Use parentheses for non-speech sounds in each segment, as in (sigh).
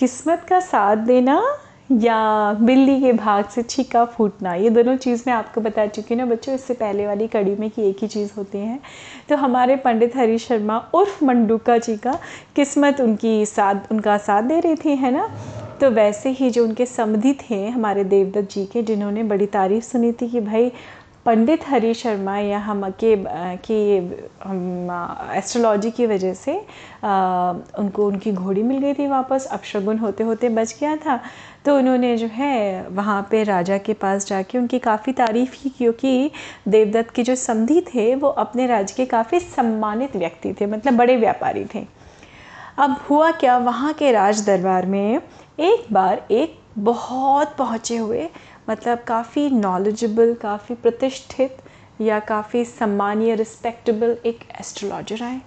किस्मत का साथ देना या बिल्ली के भाग से छीका फूटना, ये दोनों चीज़ मैं आपको बता चुकी हूँ ना बच्चों, इससे पहले वाली कड़ी में कि एक ही चीज़ होती है। तो हमारे पंडित हरी शर्मा उर्फ़ मंडूका जी का किस्मत उनकी साथ, उनका साथ दे रही थी, है ना? तो वैसे ही जो उनके समधि थे हमारे देवदत्त जी के, जिन्होंने बड़ी तारीफ़ सुनी थी कि भाई पंडित हरी शर्मा या हम के कि एस्ट्रोलॉजी की वजह से आ, उनको उनकी घोड़ी मिल गई थी वापस अपशगुन होते होते बच गया था। तो उन्होंने जो है वहाँ पे राजा के पास जाके उनकी काफ़ी तारीफ़ की क्योंकि देवदत्त के जो समधी थे वो अपने राज्य के काफ़ी सम्मानित व्यक्ति थे मतलब बड़े व्यापारी थे। अब हुआ क्या वहाँ के राज दरबार में एक बार एक बहुत पहुँचे हुए मतलब काफ़ी नॉलेजेबल काफ़ी प्रतिष्ठित या काफ़ी सम्मानीय रिस्पेक्टेबल एक एस्ट्रोलॉजर आए।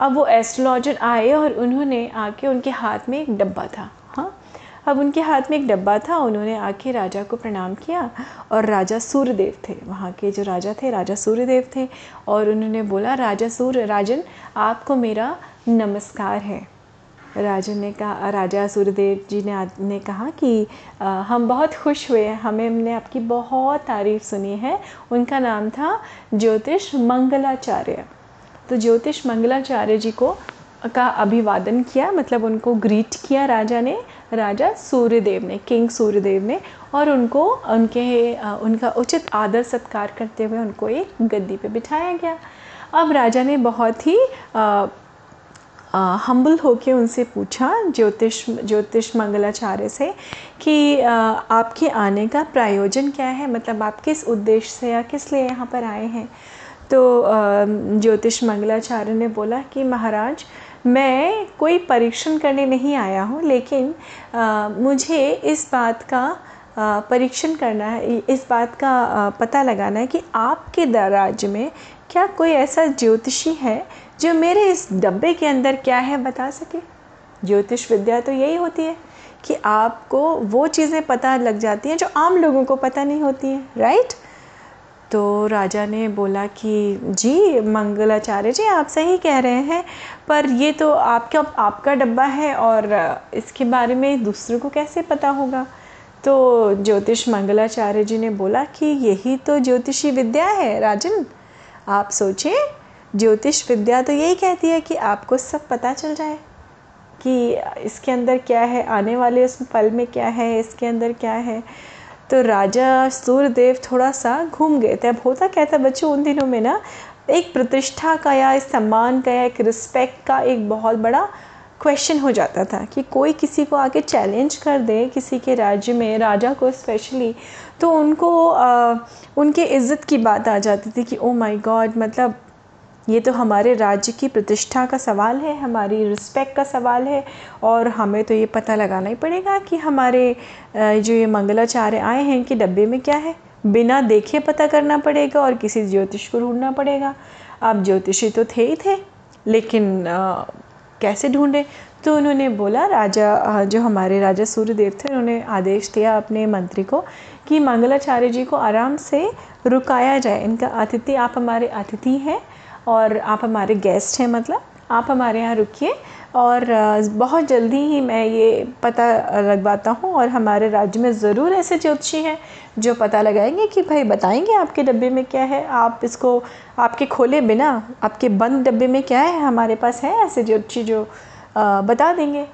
अब वो एस्ट्रोलॉजर आए और उन्होंने आके उनके हाथ में एक डब्बा था हाँ? अब उनके हाथ में एक डब्बा था, उन्होंने आके राजा को प्रणाम किया और राजा सूर्यदेव थे, वहाँ के जो राजा थे, राजा सूर्यदेव थे और उन्होंने बोला, राजा सूर्य, राजन, आपको मेरा नमस्कार है। राजा ने कहा राजा सूर्यदेव जी ने ने कहा कि आ, हम बहुत खुश हुए हमें हमने आपकी बहुत तारीफ़ सुनी है। उनका नाम था ज्योतिष मंगलाचार्य। तो ज्योतिष मंगलाचार्य जी को का अभिवादन किया मतलब उनको ग्रीट किया राजा ने राजा सूर्यदेव ने किंग सूर्यदेव ने और उनको उनके उनका उचित आदर सत्कार करते हुए उनको एक गद्दी पे बिठाया गया। अब राजा ने बहुत ही हम्बल होके उनसे पूछा ज्योतिष ज्योतिष मंगलाचार्य से कि आपके आने का प्रायोजन क्या है? मतलब आप किस उद्देश्य से या किस लिए यहाँ पर आए हैं? तो ज्योतिष मंगलाचार्य ने बोला कि महाराज, मैं कोई परीक्षण करने नहीं आया हूँ, लेकिन मुझे इस बात का परीक्षण करना है, इस बात का पता लगाना है कि आपके राज्य में क्या कोई ऐसा ज्योतिषी है जो मेरे इस डब्बे के अंदर क्या है बता सके? ज्योतिष विद्या तो यही होती है कि आपको वो चीज़ें पता लग जाती हैं जो आम लोगों को पता नहीं होती हैं राइट तो राजा ने बोला कि, जी, मंगलाचार्य जी, आप सही कह रहे हैं, पर ये तो आपका आपका डब्बा है और इसके बारे में दूसरों को कैसे पता होगा? तो ज्योतिष मंगलाचार्य जी ने बोला कि, यही तो ज्योतिषी विद्या है, राजन। आप सोचें, ज्योतिष विद्या तो यही कहती है कि आपको सब पता चल जाए कि इसके अंदर क्या है, आने वाले उस पल में क्या है, इसके अंदर क्या है। तो राजा सूर्यदेव थोड़ा सा घूम गए थे। अब होता कहता बच्चों, उन दिनों में ना एक प्रतिष्ठा का या इस सम्मान का या एक रिस्पेक्ट का एक बहुत बड़ा क्वेश्चन हो जाता था कि कोई किसी को आके चैलेंज कर दे किसी के राज्य में राजा को स्पेशली तो उनको आ, उनके इज़्ज़त की बात आ जाती थी कि ओ माय गॉड मतलब ये तो हमारे राज्य की प्रतिष्ठा का सवाल है हमारी रिस्पेक्ट का सवाल है और हमें तो ये पता लगाना ही पड़ेगा कि हमारे जो ये मंगलाचार्य आए हैं कि डब्बे में क्या है। बिना देखे पता करना पड़ेगा और किसी ज्योतिष को ढूंढना पड़ेगा। आप ज्योतिषी तो थे ही थे लेकिन कैसे ढूंढें? तो उन्होंने बोला, राजा जो हमारे राजा सूर्यदेव थे, उन्होंने आदेश दिया अपने मंत्री को कि मंगलाचार्य जी को आराम से रुकाया जाए। इनका अतिथि आप हमारे अतिथि हैं और आप हमारे गेस्ट हैं मतलब आप हमारे यहाँ रुकिए। और बहुत जल्दी ही मैं ये पता लगवाता हूँ और हमारे राज्य में ज़रूर ऐसे ज्योतिषी हैं जो पता लगाएँगे कि भाई बताएँगे आपके डब्बे में क्या है। आप इसको, आपके खोले बिना, आपके बंद डब्बे में क्या है? हमारे पास है ऐसे ज्योतिषी जो बता देंगे।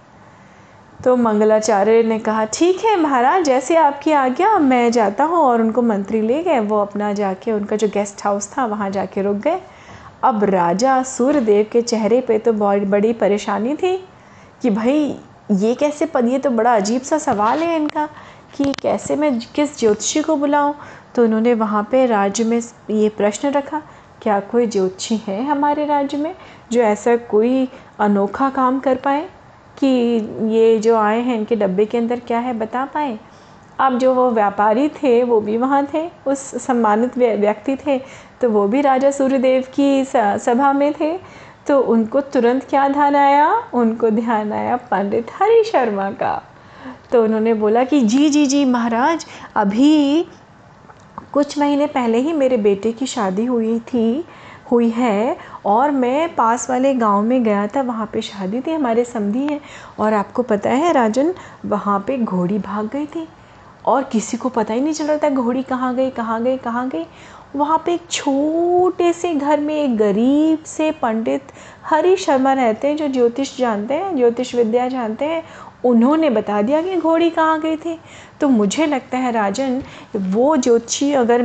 तो मंगलाचार्य ने कहा, ठीक है महाराज, जैसे आपकी आज्ञा, मैं जाता हूँ और उनको मंत्री ले गए। वो अपना जाके, उनका जो गेस्ट हाउस था, वहाँ जाके रुक गए। अब राजा सूर्यदेव के चेहरे पे तो बहुत बड़ी परेशानी थी कि भाई, ये कैसे पद ये तो बड़ा अजीब सा सवाल है इनका कि कैसे मैं किस ज्योतिषी को बुलाऊं? तो उन्होंने वहाँ पे राज्य में ये प्रश्न रखा, क्या कोई ज्योतिषी है हमारे राज्य में जो ऐसा कोई अनोखा काम कर पाए? कि ये जो आए हैं, इनके डब्बे के अंदर क्या है बता पाए? अब जो वो व्यापारी थे, वो भी वहाँ थे। उस सम्मानित व्यक्ति थे तो वो भी राजा सूर्यदेव की सभा में थे। तो उनको तुरंत क्या ध्यान आया? उनको ध्यान आया पंडित हरि शर्मा का। तो उन्होंने बोला कि, जी जी जी, महाराज, अभी कुछ महीने पहले ही मेरे बेटे की शादी हुई थी, हुई है, और मैं पास वाले गाँव में गया था, वहाँ पे शादी थी, हमारे समधी हैं, और आपको पता है राजन, वहाँ पे घोड़ी भाग गई थी। और किसी को पता ही नहीं चल रहा था, घोड़ी कहाँ गई कहाँ गई कहाँ गई। वहाँ पे एक छोटे से घर में एक गरीब से पंडित हरी शर्मा रहते हैं, जो ज्योतिष जानते हैं, ज्योतिष विद्या जानते हैं। उन्होंने बता दिया कि घोड़ी कहाँ गई थी। तो मुझे लगता है राजन, वो ज्योतिषी अगर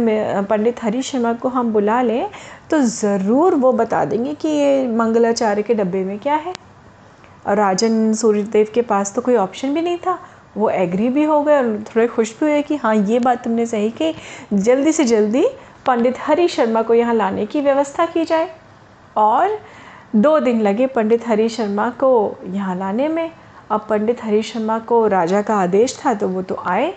पंडित हरी शर्मा को हम बुला लें तो ज़रूर वो बता देंगे कि ये मंगलाचार्य के डब्बे में क्या है। और राजन सूर्यदेव के पास तो कोई ऑप्शन भी नहीं था। वो एग्री भी हो गए और थोड़े खुश भी हुए कि हाँ ये बात तुमने सही कि। जल्दी से जल्दी पंडित हरी शर्मा को यहाँ लाने की व्यवस्था की जाए। और दो दिन लगे पंडित हरी शर्मा को यहाँ लाने में। अब पंडित हरी शर्मा को राजा का आदेश था तो वो तो आए,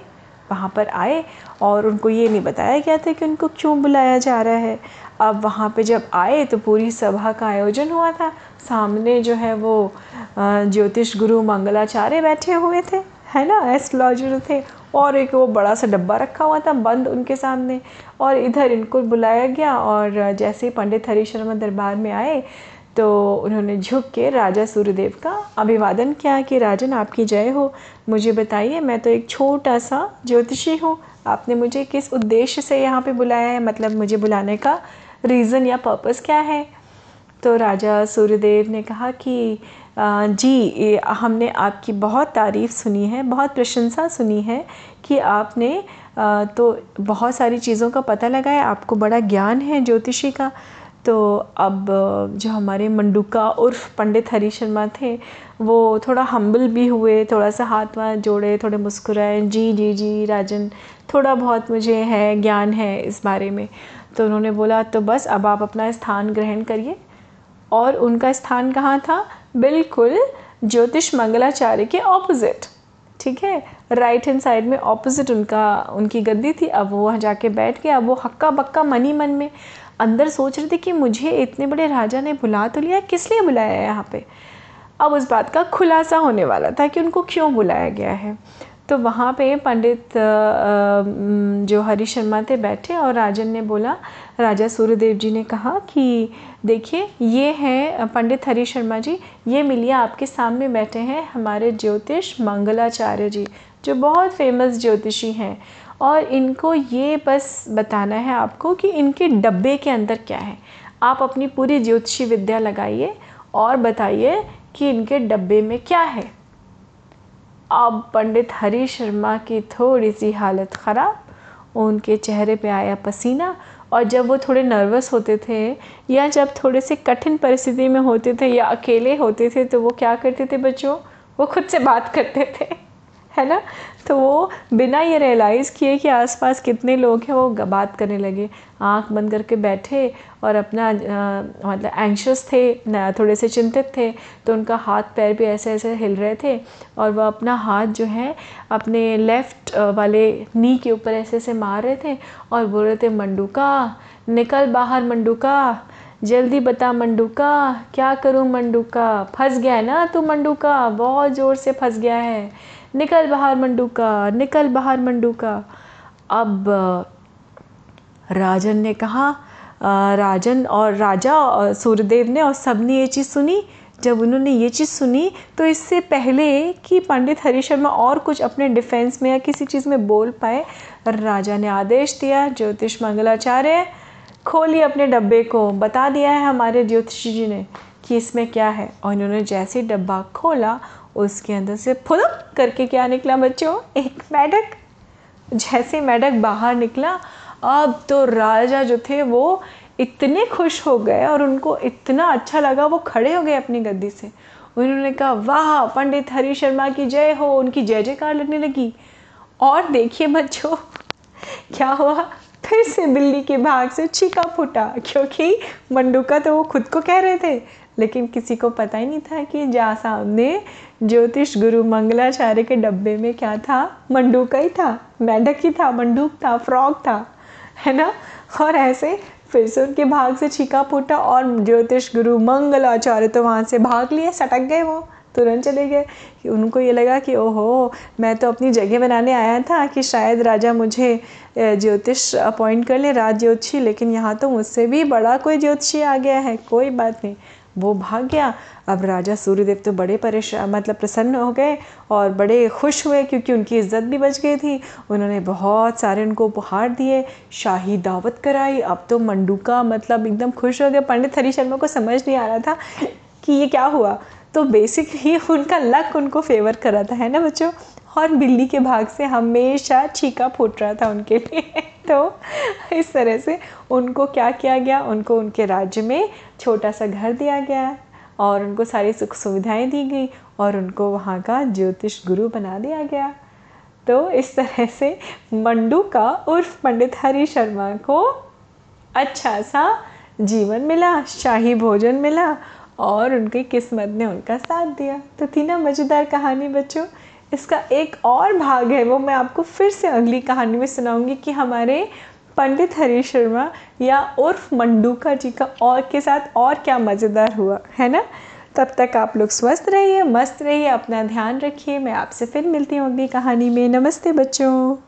वहाँ पर आए और उनको ये नहीं बताया गया था कि उनको क्यों बुलाया जा रहा है। अब वहाँ पे जब आए तो पूरी सभा का आयोजन हुआ था। सामने जो है वो ज्योतिष गुरु मंगलाचार्य बैठे हुए थे। है ना एस्ट्रोलॉजर थे, और एक वो बड़ा सा डब्बा रखा हुआ था बंद उनके सामने, और इधर इनको बुलाया गया, और जैसे ही पंडित हरी शर्मा दरबार में आए तो उन्होंने झुक के राजा सूर्यदेव का अभिवादन किया कि, राजन, आपकी जय हो, मुझे बताइए, मैं तो एक छोटा सा ज्योतिषी हूँ, आपने मुझे किस उद्देश्य से यहाँ पे बुलाया है मतलब मुझे बुलाने का रीज़न या पर्पस क्या है? तो राजा सूर्यदेव ने कहा कि जी हमने आपकी बहुत तारीफ़ सुनी है, बहुत प्रशंसा सुनी है कि आपने तो बहुत सारी चीज़ों का पता लगाया आपको बड़ा ज्ञान है ज्योतिषी का। तो अब जो हमारे मंडूका उर्फ़ पंडित हरी शर्मा थे, वो थोड़ा हम्बल भी हुए, थोड़ा सा हाथ वाथ जोड़े, थोड़े मुस्कुराए, जी जी जी, राजन, थोड़ा बहुत मुझे है, ज्ञान है इस बारे में। तो उन्होंने बोला तो बस अब आप अपना स्थान ग्रहण करिए। और उनका स्थान कहाँ था? बिल्कुल ज्योतिष मंगलाचार्य के ऑपोजिट ठीक है? राइट हैंड साइड में ऑपोजिट उनका, उनकी गद्दी थी, अब वो वहाँ जाके बैठ गया, अब वो हक्का बक्का मनी मन में अंदर सोच रहे थे कि मुझे इतने बड़े राजा ने बुला तो लिया, किस लिए बुलाया है यहाँ पर अब उस बात का खुलासा होने वाला था कि उनको क्यों बुलाया गया है? तो वहाँ पे पंडित जो हरी शर्मा थे बैठे और राजन ने बोला, राजा सूर्यदेव जी ने कहा कि देखिए, ये हैं पंडित हरी शर्मा जी, ये मिलिए आपके सामने बैठे हैं, हमारे ज्योतिष मंगलाचार्य जी, जो बहुत फ़ेमस ज्योतिषी हैं। और इनको ये बस बताना है आपको कि इनके डब्बे के अंदर क्या है। आप अपनी पूरी ज्योतिषी विद्या लगाइए और बताइए कि इनके डब्बे में क्या है। अब पंडित हरी शर्मा की थोड़ी सी हालत ख़राब। उनके चेहरे पे आया पसीना और जब वो थोड़े नर्वस होते थे या जब थोड़े से कठिन परिस्थिति में होते थे या अकेले होते थे तो वो क्या करते थे बच्चों? वो खुद से बात करते थे। है ना? तो वो बिना ये रियलाइज़ किए कि आसपास कितने लोग हैं, वो बात करने लगे। आँख बंद करके बैठे और अपना मतलब एंशस थे थोड़े से चिंतित थे तो उनका हाथ पैर भी ऐसे ऐसे हिल रहे थे और वह अपना हाथ जो है, अपने लेफ़्ट वाले नी के ऊपर ऐसे ऐसे मार रहे थे और बोल रहे थे, मंडूका, निकल बाहर, मंडूका, जल्दी बता, मंडूका, क्या करूँ, मंडूका? फंस गया है ना तू, मंडूका? बहुत ज़ोर से फंस गया है। निकल बाहर मंडू का, निकल बाहर मंडू का। अब राजन ने कहा राजन और राजा और सूर्यदेव ने और सबने ये चीज़ सुनी। जब उन्होंने ये चीज़ सुनी तो इससे पहले कि पंडित हरी शर्मा और कुछ अपने डिफेंस में या किसी चीज़ में बोल पाए, राजा ने आदेश दिया, ज्योतिष मंगलाचार्य खोली अपने डब्बे को। बता दिया है हमारे ज्योतिषी जी ने कि इसमें क्या है। और इन्होंने जैसे डब्बा खोला उसके अंदर से फुलक करके क्या निकला बच्चों? एक मेढक। जैसे मेढक बाहर निकला, अब तो राजा जो थे वो इतने खुश हो गए और उनको इतना अच्छा लगा, वो खड़े हो गए अपनी गद्दी से। उन्होंने कहा, वाह, पंडित हरी शर्मा की जय हो, उनकी जय जयकार लगने लगी। और देखिए बच्चों, क्या हुआ? फिर से बिल्ली के भाग से छीका फूटा, क्योंकि मंडूका तो वो खुद को कह रहे थे। लेकिन किसी को पता ही नहीं था कि जा सामने ज्योतिष गुरु मंगलाचार्य के डब्बे में क्या था? मंडूका ही था, मेढक ही था, मंडूक था फ्रॉक था, है ना? और ऐसे फिर से उनके भाग से छीका फूटा और ज्योतिष गुरु मंगलाचार्य तो वहाँ से भाग लिए, सटक गए वो, तुरंत चले गए। उनको ये लगा कि ओहो, मैं तो अपनी जगह बनाने आया था कि शायद राजा मुझे ज्योतिष अपॉइंट कर ले राज ज्योतिषी लेकिन यहाँ तो मुझसे भी बड़ा कोई ज्योतिषी आ गया है, कोई बात नहीं। वो भाग गया। अब राजा सूर्यदेव तो बड़े परेशान मतलब प्रसन्न हो गए और बड़े खुश हुए क्योंकि उनकी इज़्ज़त भी बच गई थी। उन्होंने बहुत सारे उनको उपहार दिए, शाही दावत कराई। अब तो मंडूका मतलब एकदम खुश हो गए पंडित हरी शर्मा को समझ नहीं आ रहा था कि ये क्या हुआ। तो बेसिकली (laughs) उनका लक उनको फेवर कर था, है ना बच्चों? और बिल्ली के भाग से हमेशा छीका फूट रहा था उनके लिए। (laughs) तो इस तरह से उनको क्या किया गया? उनको उनके राज्य में छोटा सा घर दिया गया और उनको सारी सुख सुविधाएँ दी गई और उनको वहाँ का ज्योतिष गुरु बना दिया गया। तो इस तरह से मंडू का उर्फ़ पंडित हरि शर्मा को अच्छा सा जीवन मिला, शाही भोजन मिला और उनकी किस्मत ने उनका साथ दिया। तो थी ना मज़ेदार कहानी बच्चों। इसका एक और भाग है, वो मैं आपको फिर से अगली कहानी में सुनाऊँगी कि हमारे पंडित हरी शर्मा या उर्फ़ मंडूका जी का और के साथ और क्या मज़ेदार हुआ, है ना? तब तक आप लोग स्वस्थ रहिए, मस्त रहिए, अपना ध्यान रखिए। मैं आपसे फिर मिलती हूँ अगली कहानी में। नमस्ते बच्चों।